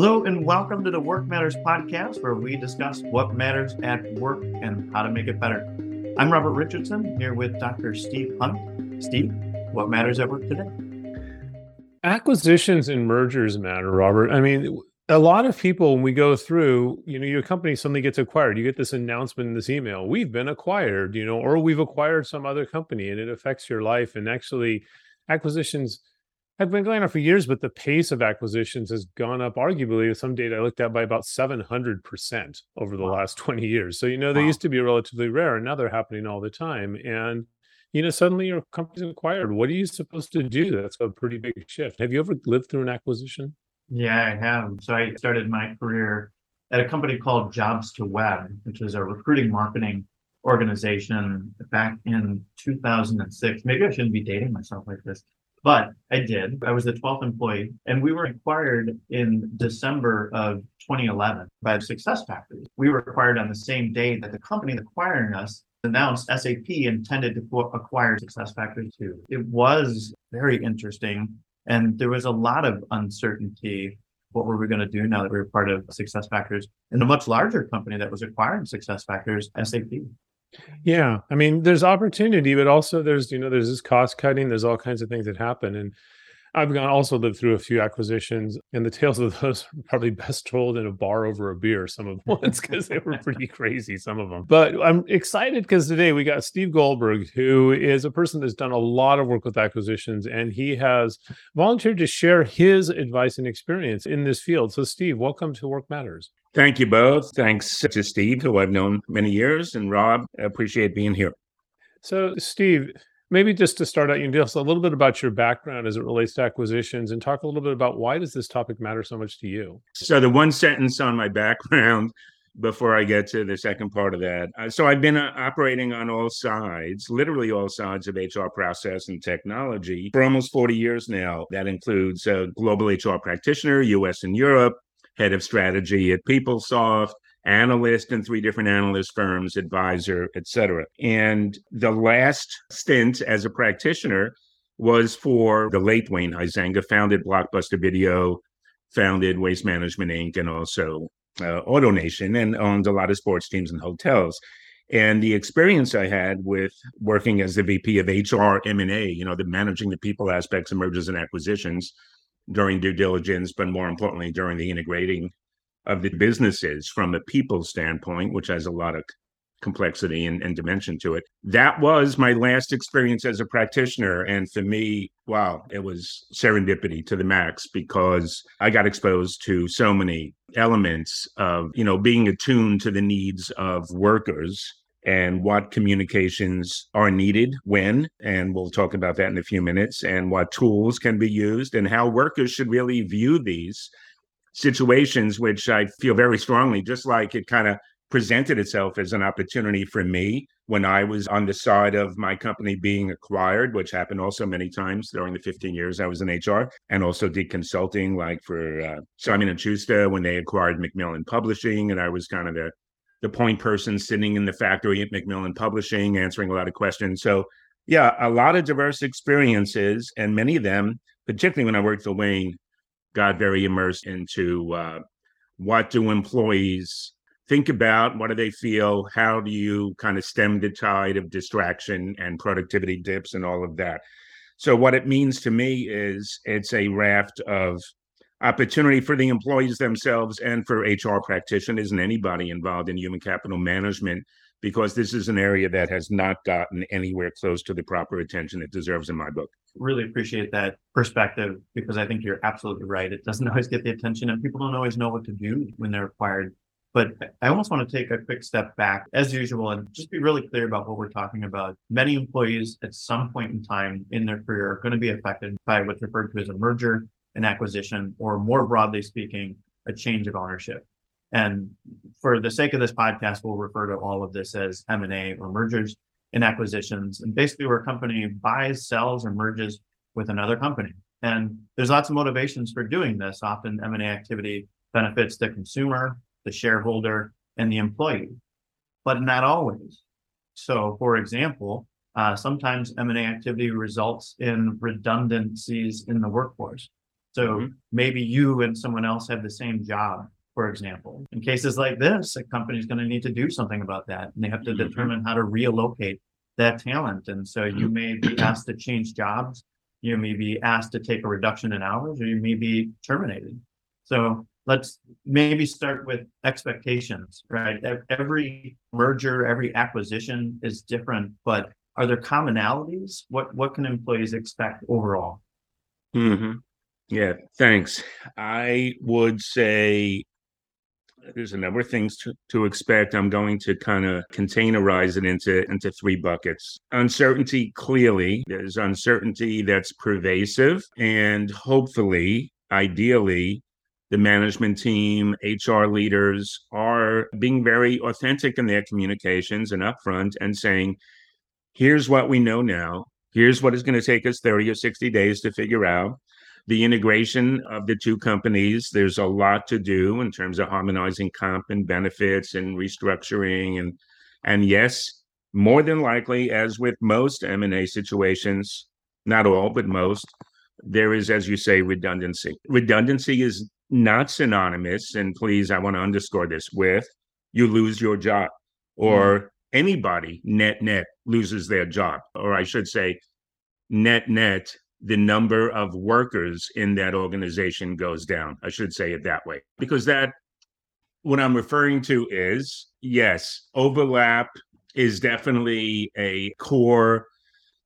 Hello, and welcome to the Work Matters podcast, where we discuss what matters at work and how to make it better. I'm Robert Richardson here with Dr. Steve Hunt. Steve, what matters at work today? Acquisitions and mergers matter, Robert. I mean, a lot of people, when we go through, you know, your company suddenly gets acquired, you get this announcement in this email, we've been acquired, you know, or we've acquired some other company and it affects your life. And actually, acquisitions have been going on for years, but the pace of acquisitions has gone up, arguably, some data I looked at by about 700% over the wow. last 20 years. So, you know, they wow. used to be relatively rare and now they're happening all the time. And, you know, suddenly your company's acquired. What are you supposed to do? That's a pretty big shift. Have you ever lived through an acquisition? Yeah, I have. So I started my career at a company called Jobs2Web, which is a recruiting marketing organization back in 2006. Maybe I shouldn't be dating myself like this. But I did. I was the 12th employee, and we were acquired in December of 2011 by SuccessFactors. We were acquired on the same day that the company acquiring us announced SAP intended to acquire SuccessFactors too. It was very interesting, and there was a lot of uncertainty. What were we going to do now that we were part of SuccessFactors and a much larger company that was acquiring SuccessFactors, SAP? Yeah, I mean, there's opportunity, but also there's you know there's this cost cutting. There's all kinds of things that happen, and I've gone also lived through a few acquisitions, and the tales of those are probably best told in a bar over a beer. Some of the ones because they were pretty crazy, some of them. But I'm excited because today we got Steve Goldberg, who is a person that's done a lot of work with acquisitions, and he has volunteered to share his advice and experience in this field. So, Steve, welcome to Work Matters. Thank you both. Thanks to Steve, who I've known many years, and Rob. I appreciate being here. So, Steve, maybe just to start out, you can tell us a little bit about your background as it relates to acquisitions, and talk a little bit about why does this topic matter so much to you. So, the one sentence on my background before I get to the second part of that. Uh, so I've been uh, operating on all sides, literally all sides of HR process and technology for almost 40 years now. That includes a global HR practitioner, US and Europe, head of strategy at PeopleSoft, analyst in three different analyst firms, advisor, etc. And the last stint as a practitioner was for the late Wayne Huizenga, founded Blockbuster Video, founded Waste Management Inc., and also uh, AutoNation, and owned a lot of sports teams and hotels. And the experience I had with working as the VP of HR M&A, you know, the managing the people aspects of mergers and acquisitions, during due diligence, but more importantly, during the integrating of the businesses from a people standpoint, which has a lot of complexity and, and, dimension to it. That was my last experience as a practitioner. And for me, wow, it was serendipity to the max because I got exposed to so many elements of, you know, being attuned to the needs of workers and what communications are needed when, and we'll talk about that in a few minutes, and what tools can be used, and how workers should really view these situations, which I feel very strongly, just like it kind of presented itself as an opportunity for me when I was on the side of my company being acquired, which happened also many times during the 15 years I was in HR, and also did consulting, like for uh, Simon and Schuster when they acquired Macmillan Publishing, and I was kind of the the point person sitting in the factory at Macmillan Publishing, answering a lot of questions. So, yeah, a lot of diverse experiences, and many of them, particularly when I worked for Wayne, got very immersed into uh, what do employees think about, what do they feel, how do you kind of stem the tide of distraction and productivity dips and all of that. So, what it means to me is it's a raft of opportunity for the employees themselves and for HR practitioners and anybody involved in human capital management because this is an area that has not gotten anywhere close to the proper attention it deserves in my book. Really appreciate that perspective because I think you're absolutely right. It doesn't always get the attention and people don't always know what to do when they're acquired. But I almost want to take a quick step back as usual and just be really clear about what we're talking about. Many employees at some point in time in their career are going to be affected by what's referred to as a merger, an acquisition, or more broadly speaking, a change of ownership. And for the sake of this podcast, we'll refer to all of this as M&A or mergers and acquisitions. And basically where a company buys, sells, or merges with another company. And there's lots of motivations for doing this. Often M&A activity benefits the consumer, the shareholder, and the employee, but not always. So for example, uh, sometimes M&A activity results in redundancies in the workforce. So Mhm. maybe you and someone else have the same job, for example. In cases like this, a company's going to need to do something about that. And they have to Mhm. determine how to relocate that talent. And so you may be asked to change jobs. You may be asked to take a reduction in hours, or you may be terminated. So let's maybe start with expectations, right? Every merger, every acquisition is different, but are there commonalities? What what can employees expect overall? hmm Yeah, thanks. I would say there's a number of things to, to expect. I'm going to kind of containerize it into into three buckets. Uncertainty, clearly, there's uncertainty that's pervasive, and hopefully, ideally, the management team, HR leaders are being very authentic in their communications and upfront and saying, here's what we know now. Here's what it's going to take us 30 or 60 days to figure out. The integration of the two companies, there's a lot to do in terms of harmonizing comp and benefits and restructuring and and yes, more than likely as with most M&A situations, not all but most, there is as you say redundancy. Redundancy is not synonymous and please I want to underscore this with you lose your job or mm-hmm. anybody net net loses their job or i should say net net the number of workers in that organization goes down. I should say it that way. Because that what i'm referring to is yes overlap is definitely a core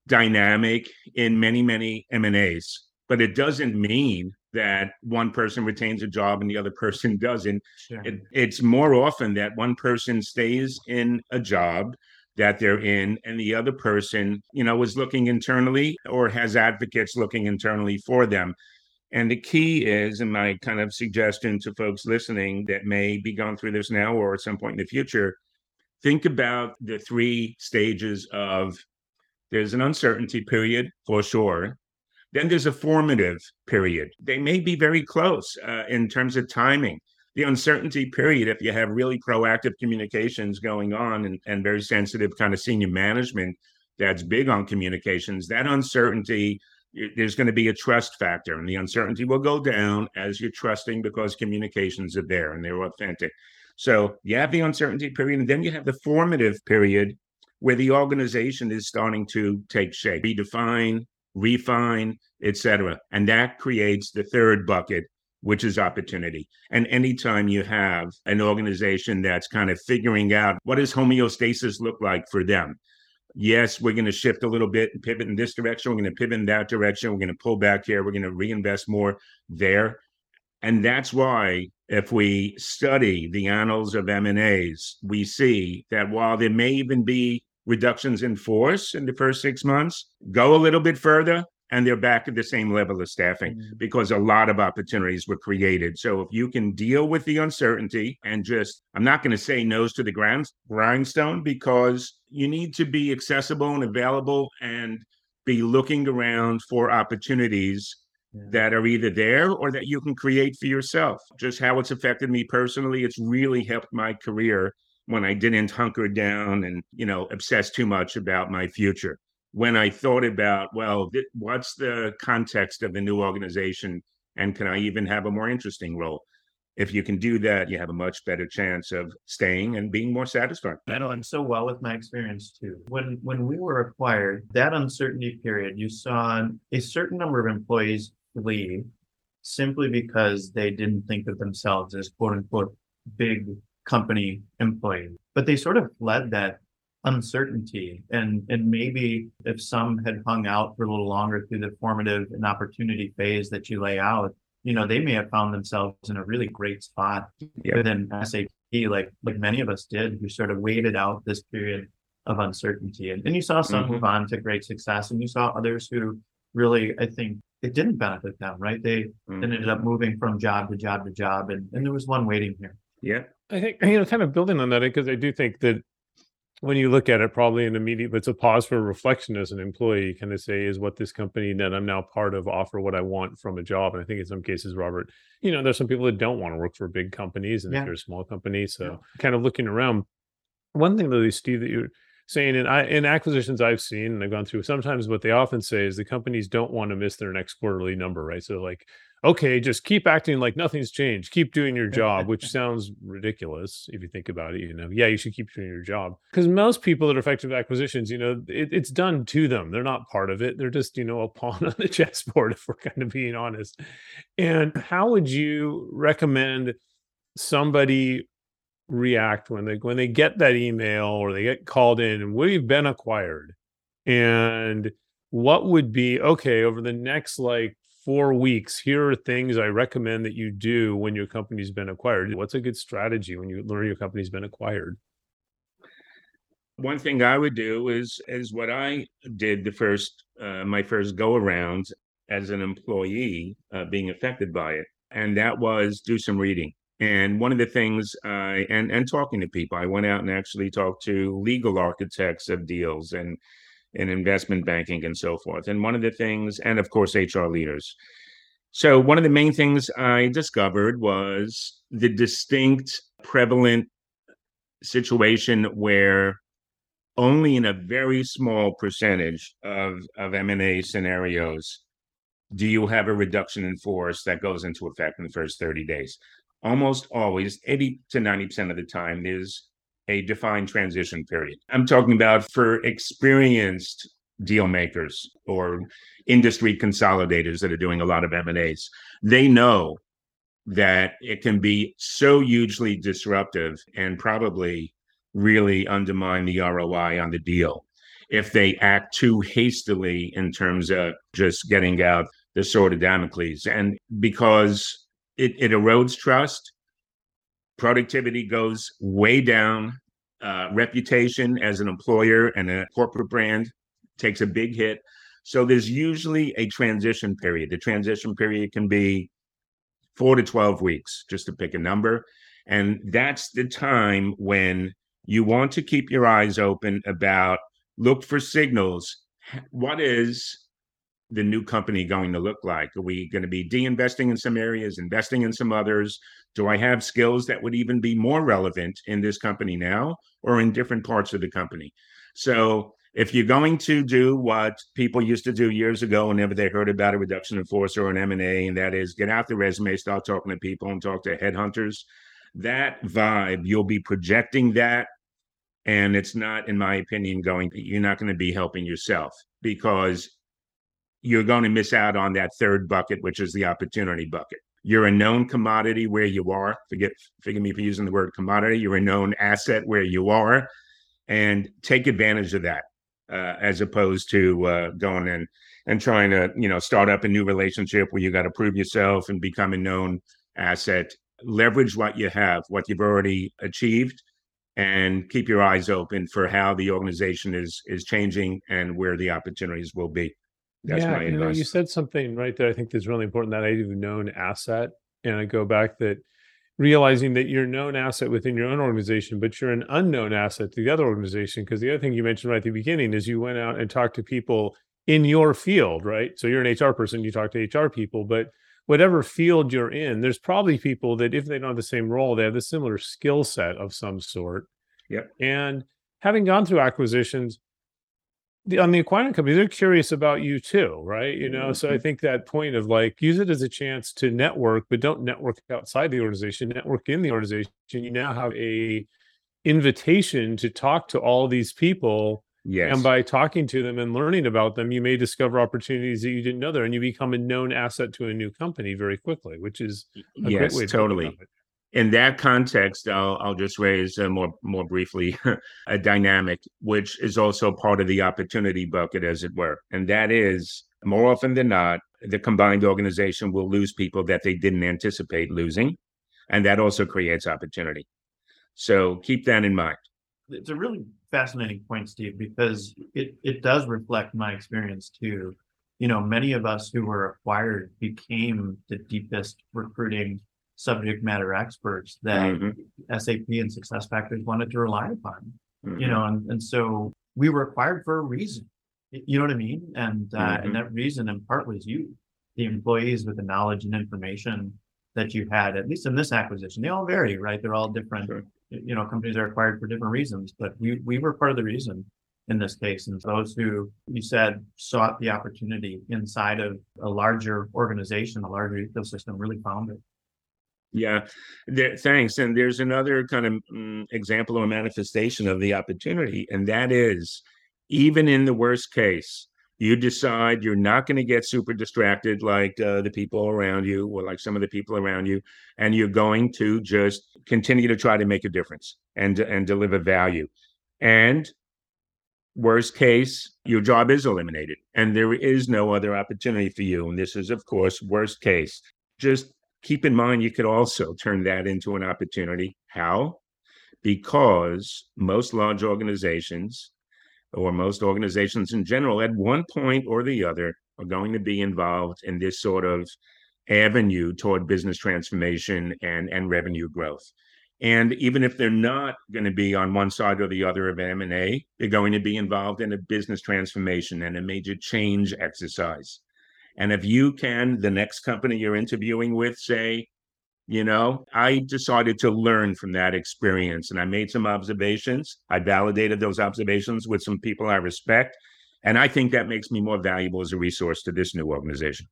dynamic in many many m&as but it doesn't mean that one person retains a job and the other person doesn't. Sure. it, it's more often that one person stays in a job that they're in and the other person you know is looking internally or has advocates looking internally for them and the key is and my kind of suggestion to folks listening that may be going through this now or at some point in the future think about the three stages of there's an uncertainty period for sure then there's a formative period. They may be very close uh, in terms of timing. The uncertainty period, if you have really proactive communications going on and, and very sensitive kind of senior management that's big on communications, that uncertainty, there's going to be a trust factor, and the uncertainty will go down as you're trusting because communications are there and they're authentic. So you have the uncertainty period, and then you have the formative period where the organization is starting to take shape, redefine, refine, etc. And that creates the third bucket, which is opportunity. And anytime you have an organization that's kind of figuring out what does homeostasis look like for them? Yes, we're going to shift a little bit and pivot in this direction. We're going to pivot in that direction. We're going to pull back here. We're going to reinvest more there. And that's why if we study the annals of M&As, we see that while there may even be reductions in force in the first six months, go a little bit further and they're back at the same level of staffing Mm. because a lot of opportunities were created. So if you can deal with the uncertainty and just, I'm not going to say nose to the ground, grindstone because you need to be accessible and available and be looking around for opportunities Yeah. that are either there or that you can create for yourself. Just how it's affected me personally, it's really helped my career when I didn't hunker down and, you know, obsess too much about my future. When I thought about, well, th- what's the context of the new organization and can I even have a more interesting role? If you can do that, you have a much better chance of staying and being more satisfied. That aligns so well with my experience too. When when we were acquired, that uncertainty period, you saw a certain number of employees leave simply because they didn't think of themselves as quote unquote big company employees. But they sort of fled that uncertainty. And and maybe if some had hung out for a little longer through the formative and opportunity phase that you lay out, you know, they may have found themselves in a really great spot Yeah. within SAP, like like many of us did, who sort of waited out this period of uncertainty. And, and you saw some Mhm. move on to great success, and you saw others who really, I think, it didn't benefit them, right? They Mm. ended up moving from job to job to job, and, and there was one waiting here. Yeah. I think you know, kind of building on that because I do think that when you look at it, probably an immediate, but it's a pause for reflection as an employee. Kind of say, is what this company that I'm now part of offer what I want from a job? And I think in some cases, Robert, you know, there's some people that don't want to work for big companies and Yeah. if you're a small company. So kind of looking around. One thing though, Steve, that you're saying in I in acquisitions I've seen and I've gone through, sometimes what they often say is the companies don't want to miss their next quarterly number, right? So like, okay, just keep acting like nothing's changed, keep doing your job, which sounds ridiculous if you think about it. You know, yeah, you should keep doing your job because most people that are effective acquisitions, you know, it, it's done to them. They're not part of it. They're just you know a pawn on the chessboard, if we're kind of being honest. And how would you recommend somebody react when they when they get that email or they get called in and we've been acquired and what would be okay over the next like four weeks here are things i recommend that you do when your company's been acquired what's a good strategy when you learn your company's been acquired One thing I would do is is what I did the first uh, my first go around as an employee uh, being affected by it, and that was do some reading. And one of the things I and and talking to people, I went out and actually talked to legal architects of deals and in investment banking and so forth. And one of the things, and of course, HR leaders. So one of the main things I discovered was the distinct, prevalent situation where only in a very small percentage of of M&A scenarios do you have a reduction in force that goes into effect in the first 30 days. Almost always, 80 to 90% of the time, there's a defined transition period. I'm talking about for experienced deal makers or industry consolidators that are doing a lot of M&As. They know that it can be so hugely disruptive and probably really undermine the ROI on the deal if they act too hastily in terms of just getting out the sword of Damocles. And because it, it erodes trust, productivity goes way down, uh, reputation as an employer and a corporate brand takes a big hit. So there's usually a transition period. The transition period can be four to 12 weeks, just to pick a number. And that's the time when you want to keep your eyes open about look for signals. What is the new company going to look like? Are we going to be de-investing in some areas, investing in some others? Do I have skills that would even be more relevant in this company now or in different parts of the company? So if you're going to do what people used to do years ago whenever they heard about a reduction in force or an M&A, and that is get out the resume, start talking to people and talk to headhunters, that vibe, you'll be projecting that. And it's not, in my opinion, going, you're not going to be helping yourself because you're going to miss out on that third bucket, which is the opportunity bucket. You're a known commodity where you are. Forget, forgive me for using the word commodity. You're a known asset where you are, and take advantage of that, uh, as opposed to uh, going and and trying to you know start up a new relationship where you got to prove yourself and become a known asset. Leverage what you have, what you've already achieved, and keep your eyes open for how the organization is is changing and where the opportunities will be. That's yeah, my you know, you said something right there. I think is really important. That idea of known asset, and I go back that realizing that you're a known asset within your own organization, but you're an unknown asset to the other organization. Because the other thing you mentioned right at the beginning is you went out and talked to people in your field, right? So you're an HR person, you talk to HR people, but whatever field you're in, there's probably people that if they don't have the same role, they have a similar skill set of some sort. Yep. And having gone through acquisitions, the, on the acquiring company, they're curious about you too, right? You know, so I Mhm. think that point of like use it as a chance to network, but don't network outside the organization, network in the organization. You now have a invitation to talk to all these people. Yes. And by talking to them and learning about them, you may discover opportunities that you didn't know there, and you become a known asset to a new company very quickly, which is a great yes, way to totally. In that context, I'll I'll just raise uh, more more briefly a dynamic which is also part of the opportunity bucket, as it were, and that is more often than not, the combined organization will lose people that they didn't anticipate losing, and that also creates opportunity. So keep that in mind. It's a really fascinating point, Steve, because it, it does reflect my experience too. You know, many of us who were acquired became the deepest recruiting subject matter experts that Mhm, SAP and SuccessFactors wanted to rely upon. You mhm. know, and, and so we were acquired for a reason. You know what I mean? And uh, Mhm. and that reason in part was you, the employees with the knowledge and information that you had, at least in this acquisition. They all vary, right? They're all different Sure. you know, companies are acquired for different reasons, but we, we were part of the reason. in this case. And those who you said sought the opportunity inside of a larger organization, a larger ecosystem really found it. Yeah, there, thanks. And there's another kind of mm, example or manifestation of the opportunity, and that is even in the worst case, you decide you're not going to get super distracted like uh, the people around you or like some of the people around you, and you're going to just continue to try to make a difference and and deliver value. And worst case, your job is eliminated and there is no other opportunity for you. And this is, of course, worst case. Just keep in mind you could also turn that into an opportunity. How? Because most large organizations or most organizations in general at one point or the other are going to be involved in this sort of avenue toward business transformation and and revenue growth and even if they're not going to be on one side or the other of m&a they're going to be involved in a business transformation and a major change exercise and if you can, the next company you're interviewing with, say, you know, I decided to learn from that experience and I made some observations. I validated those observations with some people I respect. And I think that makes me more valuable as a resource to this new organization.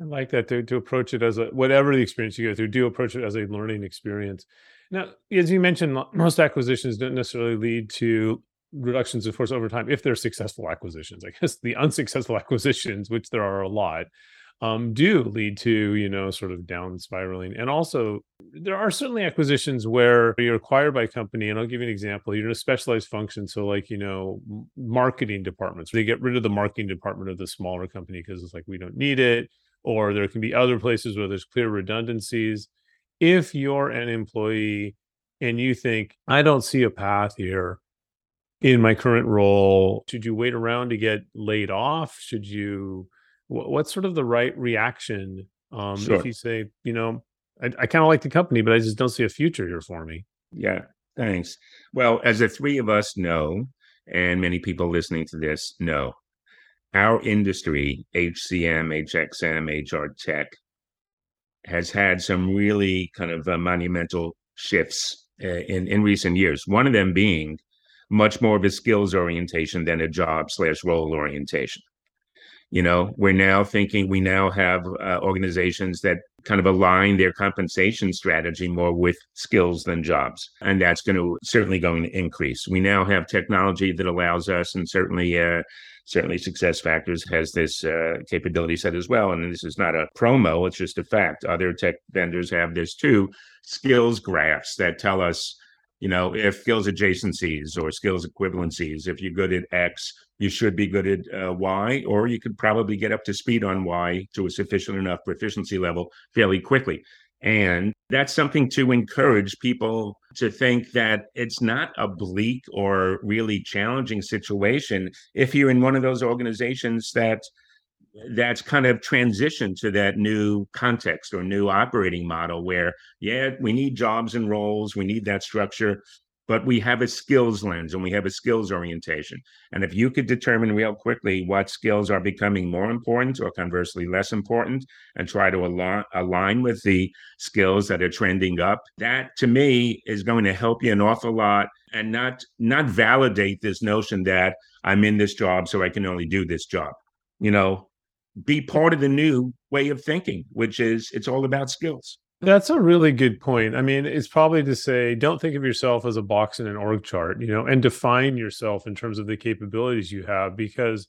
I like that to, to approach it as a whatever the experience you go through, do approach it as a learning experience. Now, as you mentioned, most acquisitions don't necessarily lead to reductions of force over time if they're successful acquisitions. I guess the unsuccessful acquisitions, which there are a lot, um, do lead to you know sort of down spiraling. And also, there are certainly acquisitions where you're acquired by a company, and I'll give you an example. You're in a specialized function, so like you know marketing departments, they get rid of the marketing department of the smaller company because it's like we don't need it, or there can be other places where there's clear redundancies. If you're an employee and you think I don't see a path here in my current role should you wait around to get laid off? Should you what's sort of the right reaction? Um sure. if you say you know i, I kind of like the company but i just don't see a future here for me. Yeah thanks. Well as the three of us know and many people listening to this know our industry hcm hxm hr tech has had some really kind of uh, monumental shifts uh, in in recent years. One of them being much more of a skills orientation than a job slash role orientation. You know, we're now thinking we now have uh, organizations that kind of align their compensation strategy more with skills than jobs. And that's going to certainly going to increase. We now have technology that allows us, and certainly, uh, certainly SuccessFactors has this uh, capability set as well. And this is not a promo; it's just a fact. Other tech vendors have this too. Skills graphs that tell us you know, if skills adjacencies or skills equivalencies, if you're good at X, you should be good at uh, Y, or you could probably get up to speed on Y to a sufficient enough proficiency level fairly quickly. And that's something to encourage people to think that it's not a bleak or really challenging situation if you're in one of those organizations that that's kind of transitioned to that new context or new operating model where, yeah, we need jobs and roles, we need that structure, but we have a skills lens and we have a skills orientation. And if you could determine real quickly what skills are becoming more important or conversely less important and try to align, align with the skills that are trending up, that to me is going to help you an awful lot and not not validate this notion that I'm in this job so I can only do this job. You know, be part of the new way of thinking, which is it's all about skills. That's a really good point. I mean, it's probably to say don't think of yourself as a box in an org chart, you know, and define yourself in terms of the capabilities you have because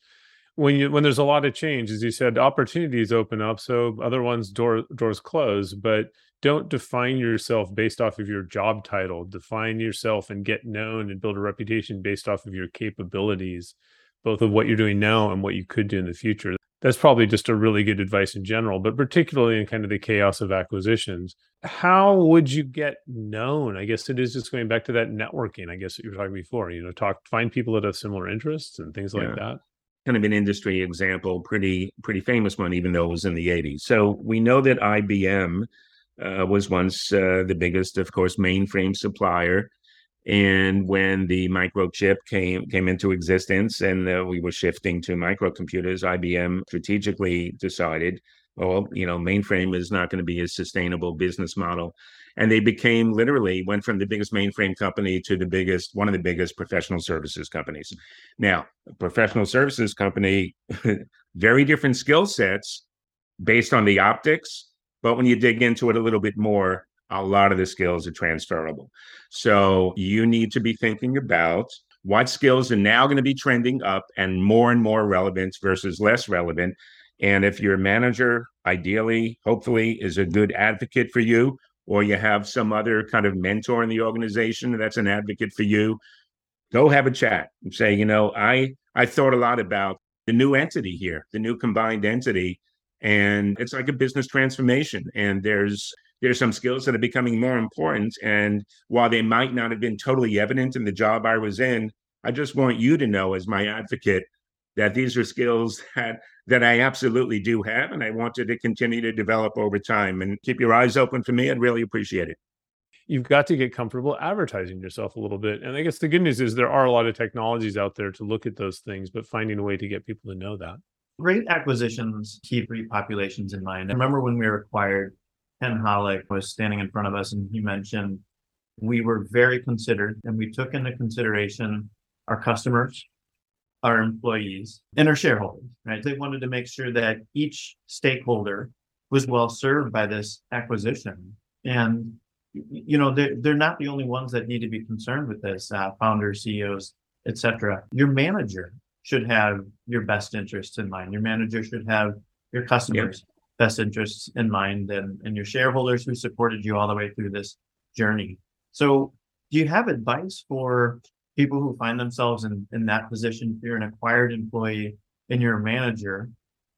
when you when there's a lot of change, as you said, opportunities open up, so other ones door, doors close, but don't define yourself based off of your job title. Define yourself and get known and build a reputation based off of your capabilities, both of what you're doing now and what you could do in the future that's probably just a really good advice in general, but particularly in kind of the chaos of acquisitions. How would you get known? I guess it is just going back to that networking, I guess that you were talking before, you know, talk, find people that have similar interests and things like that. Kind of an industry example, pretty, pretty famous one, even though it was in the 80s. So we know that IBM uh, was once uh, the biggest, of course, mainframe supplier and when the microchip came came into existence and uh, we were shifting to microcomputers, IBM strategically decided well, you know, mainframe is not going to be a sustainable business model. And they became literally went from the biggest mainframe company to the biggest, one of the biggest professional services companies. Now, professional services company, very different skill sets based on the optics. But when you dig into it a little bit more, a lot of the skills are transferable. So you need to be thinking about what skills are now going to be trending up and more and more relevant versus less relevant. And if your manager, ideally, hopefully, is a good advocate for you, or you have some other kind of mentor in the organization that's an advocate for you, go have a chat and say, you know, I I thought a lot about the new entity here, the new combined entity, and it's like a business transformation. And there's there's some skills that are becoming more important. And while they might not have been totally evident in the job I was in, I just want you to know as my advocate that these are skills that that I absolutely do have and I wanted to continue to develop over time and keep your eyes open for me. I'd really appreciate it. You've got to get comfortable advertising yourself a little bit. And I guess the good news is there are a lot of technologies out there to look at those things, but finding a way to get people to know that. Great acquisitions keep repopulations in mind. I remember when we were acquired, Ken Hollick was standing in front of us and he mentioned we were very considered and we took into consideration our customers, our employees, and our shareholders, right? They wanted to make sure that each stakeholder was well served by this acquisition. And, you know, they're, they're not the only ones that need to be concerned with this, uh, founders, CEOs, etc. Your manager should have your best interests in mind. Your manager should have your customers' yep. Best interests in mind and, and your shareholders who supported you all the way through this journey. So do you have advice for people who find themselves in, in that position, if you're an acquired employee and you're a manager,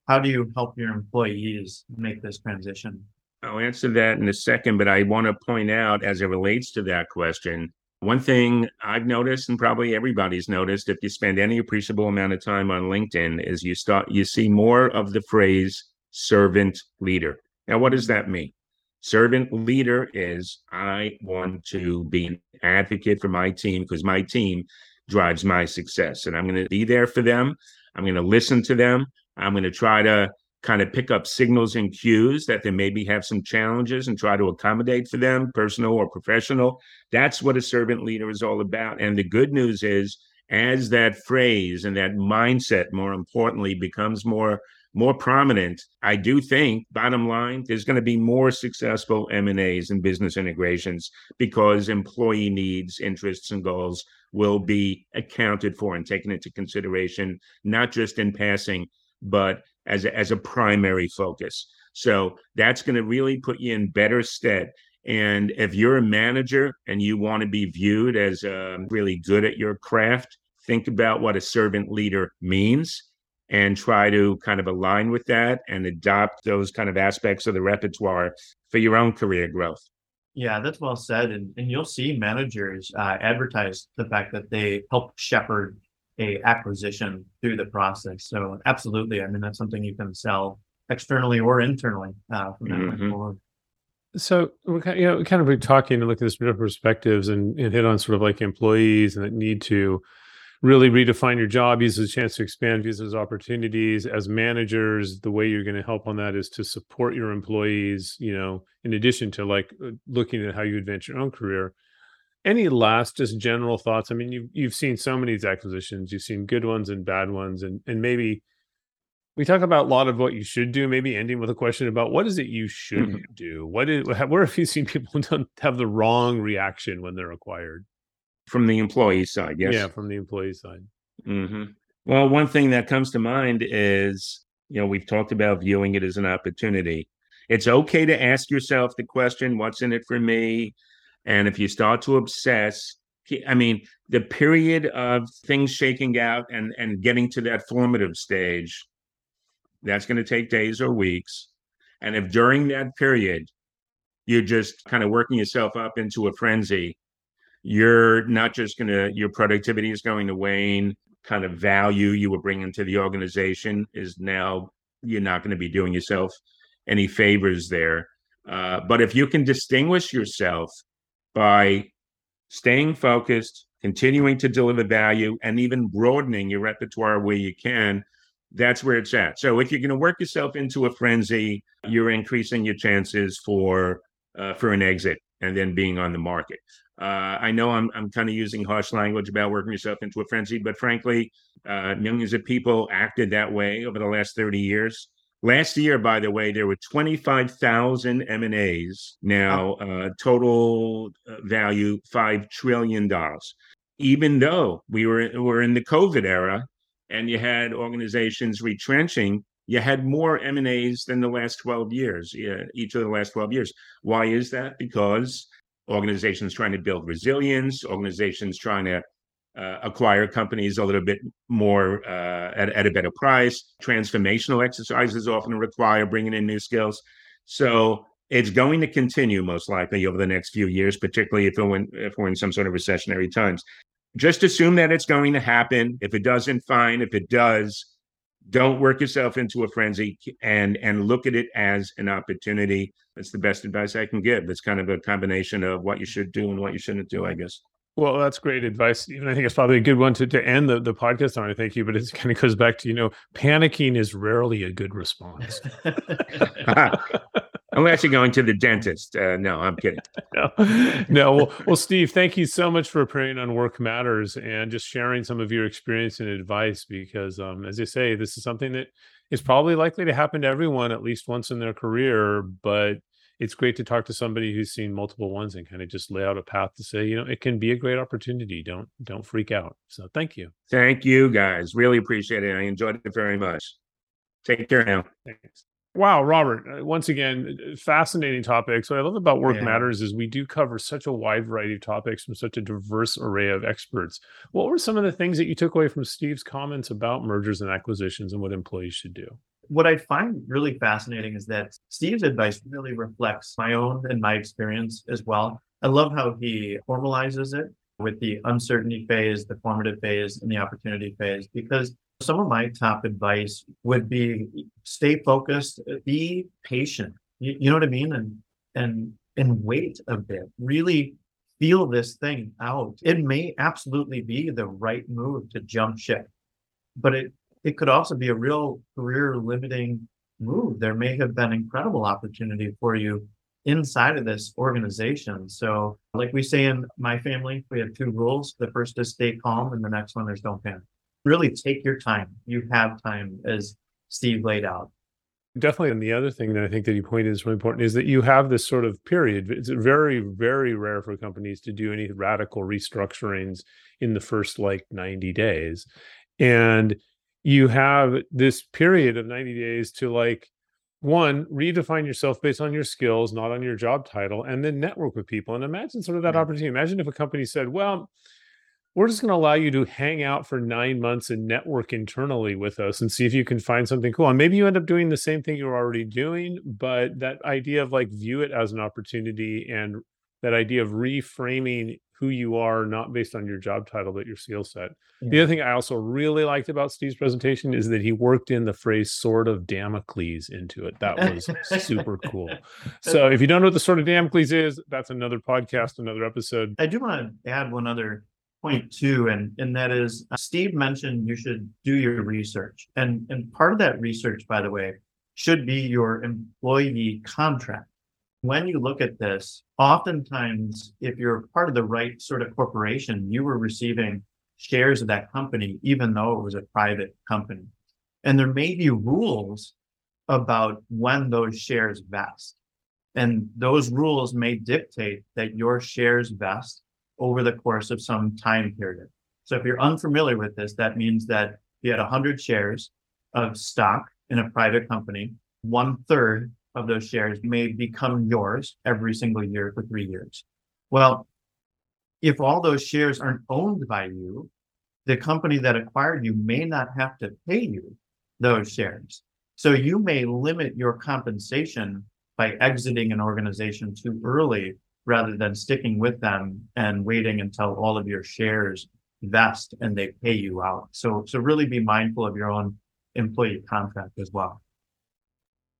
how do you help your employees make this transition? I'll answer that in a second, but I want to point out as it relates to that question, one thing I've noticed, and probably everybody's noticed, if you spend any appreciable amount of time on LinkedIn, is you start you see more of the phrase servant leader. Now, what does that mean? Servant leader is I want to be an advocate for my team because my team drives my success. And I'm going to be there for them. I'm going to listen to them. I'm going to try to kind of pick up signals and cues that they maybe have some challenges and try to accommodate for them, personal or professional. That's what a servant leader is all about. And the good news is, as that phrase and that mindset, more importantly, becomes more more prominent, I do think, bottom line, there's going to be more successful M&As and business integrations because employee needs, interests, and goals will be accounted for and taken into consideration, not just in passing, but as a, as a primary focus. So that's going to really put you in better stead. And if you're a manager and you want to be viewed as uh, really good at your craft, think about what a servant leader means and try to kind of align with that and adopt those kind of aspects of the repertoire for your own career growth. Yeah, that's well said. And, and you'll see managers uh, advertise the fact that they help shepherd a acquisition through the process. So absolutely, I mean that's something you can sell externally or internally uh, from that mm-hmm. forward. So we're kind of, you know kind of talking and look at this from different perspectives and, and hit on sort of like employees and that need to really redefine your job, use as a chance to expand, use those opportunities as managers. The way you're going to help on that is to support your employees, you know, in addition to like uh, looking at how you advance your own career. Any last just general thoughts? I mean, you've you've seen so many acquisitions, you've seen good ones and bad ones, and and maybe we talk about a lot of what you should do, maybe ending with a question about what is it you shouldn't mm-hmm. do? What is where have you seen people don't have the wrong reaction when they're acquired? From the employee side. Yes. Yeah, from the employee side. Mm-hmm. Well, one thing that comes to mind is, you know, we've talked about viewing it as an opportunity. It's okay to ask yourself the question, what's in it for me? And if you start to obsess, I mean, the period of things shaking out and, and getting to that formative stage, that's going to take days or weeks. And if during that period, you're just kind of working yourself up into a frenzy, you're not just going to your productivity is going to wane kind of value you were bringing to the organization is now you're not going to be doing yourself any favors there uh, but if you can distinguish yourself by staying focused continuing to deliver value and even broadening your repertoire where you can That's where it's at. So if you're going to work yourself into a frenzy, you're increasing your chances for uh, for an exit and then being on the market. Uh, I know I'm I'm kind of using harsh language about working yourself into a frenzy, but frankly, uh, millions of people acted that way over the last 30 years. Last year, by the way, there were 25,000 M&As. Now, uh, total uh, value $5 trillion. Even though we were, were in the COVID era and you had organizations retrenching, you had more M&As than the last 12 years, yeah, each of the last 12 years. Why is that? Because organizations trying to build resilience, organizations trying to uh, acquire companies a little bit more uh, at, at a better price. Transformational exercises often require bringing in new skills. So it's going to continue most likely over the next few years, particularly if we're in, if we're in some sort of recessionary times. Just assume that it's going to happen. If it doesn't, fine. If it does, don't work yourself into a frenzy and and look at it as an opportunity. That's the best advice I can give. It's kind of a combination of what you should do and what you shouldn't do, I guess. Well, that's great advice. Even I think it's probably a good one to, to end the, the podcast on. I thank you, but it kind of goes back to, you know, panicking is rarely a good response. Unless you're going to the dentist. Uh, no, I'm kidding. no, no. Well, well, Steve, thank you so much for appearing on Work Matters and just sharing some of your experience and advice. Because, um, as you say, this is something that is probably likely to happen to everyone at least once in their career. But it's great to talk to somebody who's seen multiple ones and kind of just lay out a path to say, you know, it can be a great opportunity. Don't don't freak out. So thank you. Thank you, guys. Really appreciate it. I enjoyed it very much. Take care now. Thanks. Wow, Robert, uh, once again, uh, fascinating topic. So I love about Work Yeah. Matters is we do cover such a wide variety of topics from such a diverse array of experts. What were some of the things that you took away from Steve's comments about mergers and acquisitions and what employees should do? What I find really fascinating is that Steve's advice really reflects my own and my experience as well. I love how he formalizes it with the uncertainty phase, the formative phase, and the opportunity phase, because some of my top advice would be stay focused, be patient. You, you know what I mean? And and and wait a bit. Really feel this thing out. It may absolutely be the right move to jump ship, but it it could also be a real career limiting move. There may have been incredible opportunity for you inside of this organization. So, like we say in my family, we have two rules. The first is stay calm, and the next one is don't panic. Really take your time. You have time, as Steve laid out. Definitely. And the other thing that I think that you pointed is really important is that you have this sort of period. It's very, very rare for companies to do any radical restructurings in the first like 90 days. And you have this period of 90 days to like one redefine yourself based on your skills not on your job title and then network with people and imagine sort of that opportunity. Imagine if a company said well we're just going to allow you to hang out for nine months and network internally with us and see if you can find something cool. And maybe you end up doing the same thing you're already doing but that idea of like view it as an opportunity and that idea of reframing who you are not based on your job title but your skill set the other thing I also really liked about Steve's presentation is that he worked in the phrase "sword of Damocles" into it. That was super cool. So, if you don't know what the sword of Damocles is, that's another podcast, another episode. I do want to add one other point too, and and that is uh, Steve mentioned you should do your research, and and part of that research, by the way, should be your employee contract. When you look at this, oftentimes, if you're part of the right sort of corporation, you were receiving shares of that company, even though it was a private company, and there may be rules about when those shares vest. And those rules may dictate that your shares vest over the course of some time period. So if you're unfamiliar with this, that means that if you had 100 shares of stock in a private company, one third of those shares may become yours every single year for three years. Well, if all those shares aren't owned by you, the company that acquired you may not have to pay you those shares. So you may limit your compensation by exiting an organization too early rather than sticking with them and waiting until all of your shares vest and they pay you out. So so really be mindful of your own employee contract as well.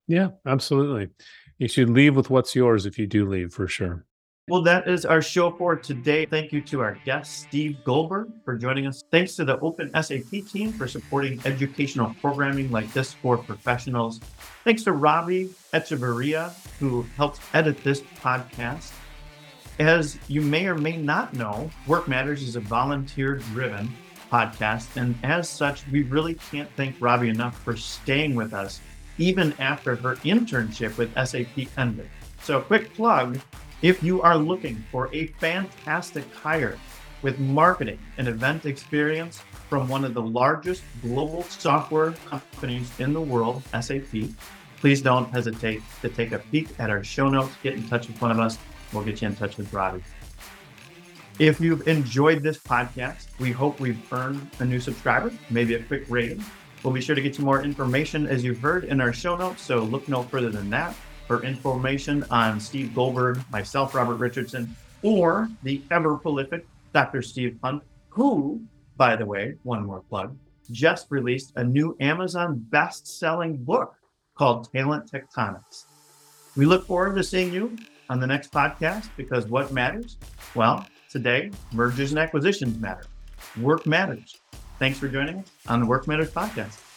Yeah, absolutely. You should leave with what's yours if you do leave, for sure. Well, that is our show for today. Thank you to our guest, Steve Goldberg, for joining us. Thanks to the Open SAP team for supporting educational programming like this for professionals. Thanks to Robbie Echeverria, who helped edit this podcast. As you may or may not know, Work Matters is a volunteer driven podcast. And as such, we really can't thank Robbie enough for staying with us even after her internship with SAP ended. So, quick plug if you are looking for a fantastic hire with marketing and event experience from one of the largest global software companies in the world, SAP, please don't hesitate to take a peek at our show notes. Get in touch with one of us. We'll get you in touch with Robbie. If you've enjoyed this podcast, we hope we've earned a new subscriber, maybe a quick rating. We'll be sure to get you more information as you've heard in our show notes, so look no further than that for information on Steve Goldberg, myself, Robert Richardson, or the ever prolific Dr. Steve Hunt, who, by the way, one more plug, just released a new Amazon best selling book called Talent Tectonics. We look forward to seeing you on the next podcast because what matters? Well, today, mergers and acquisitions matter. Work matters. Thanks for joining us on the Work Matters podcast.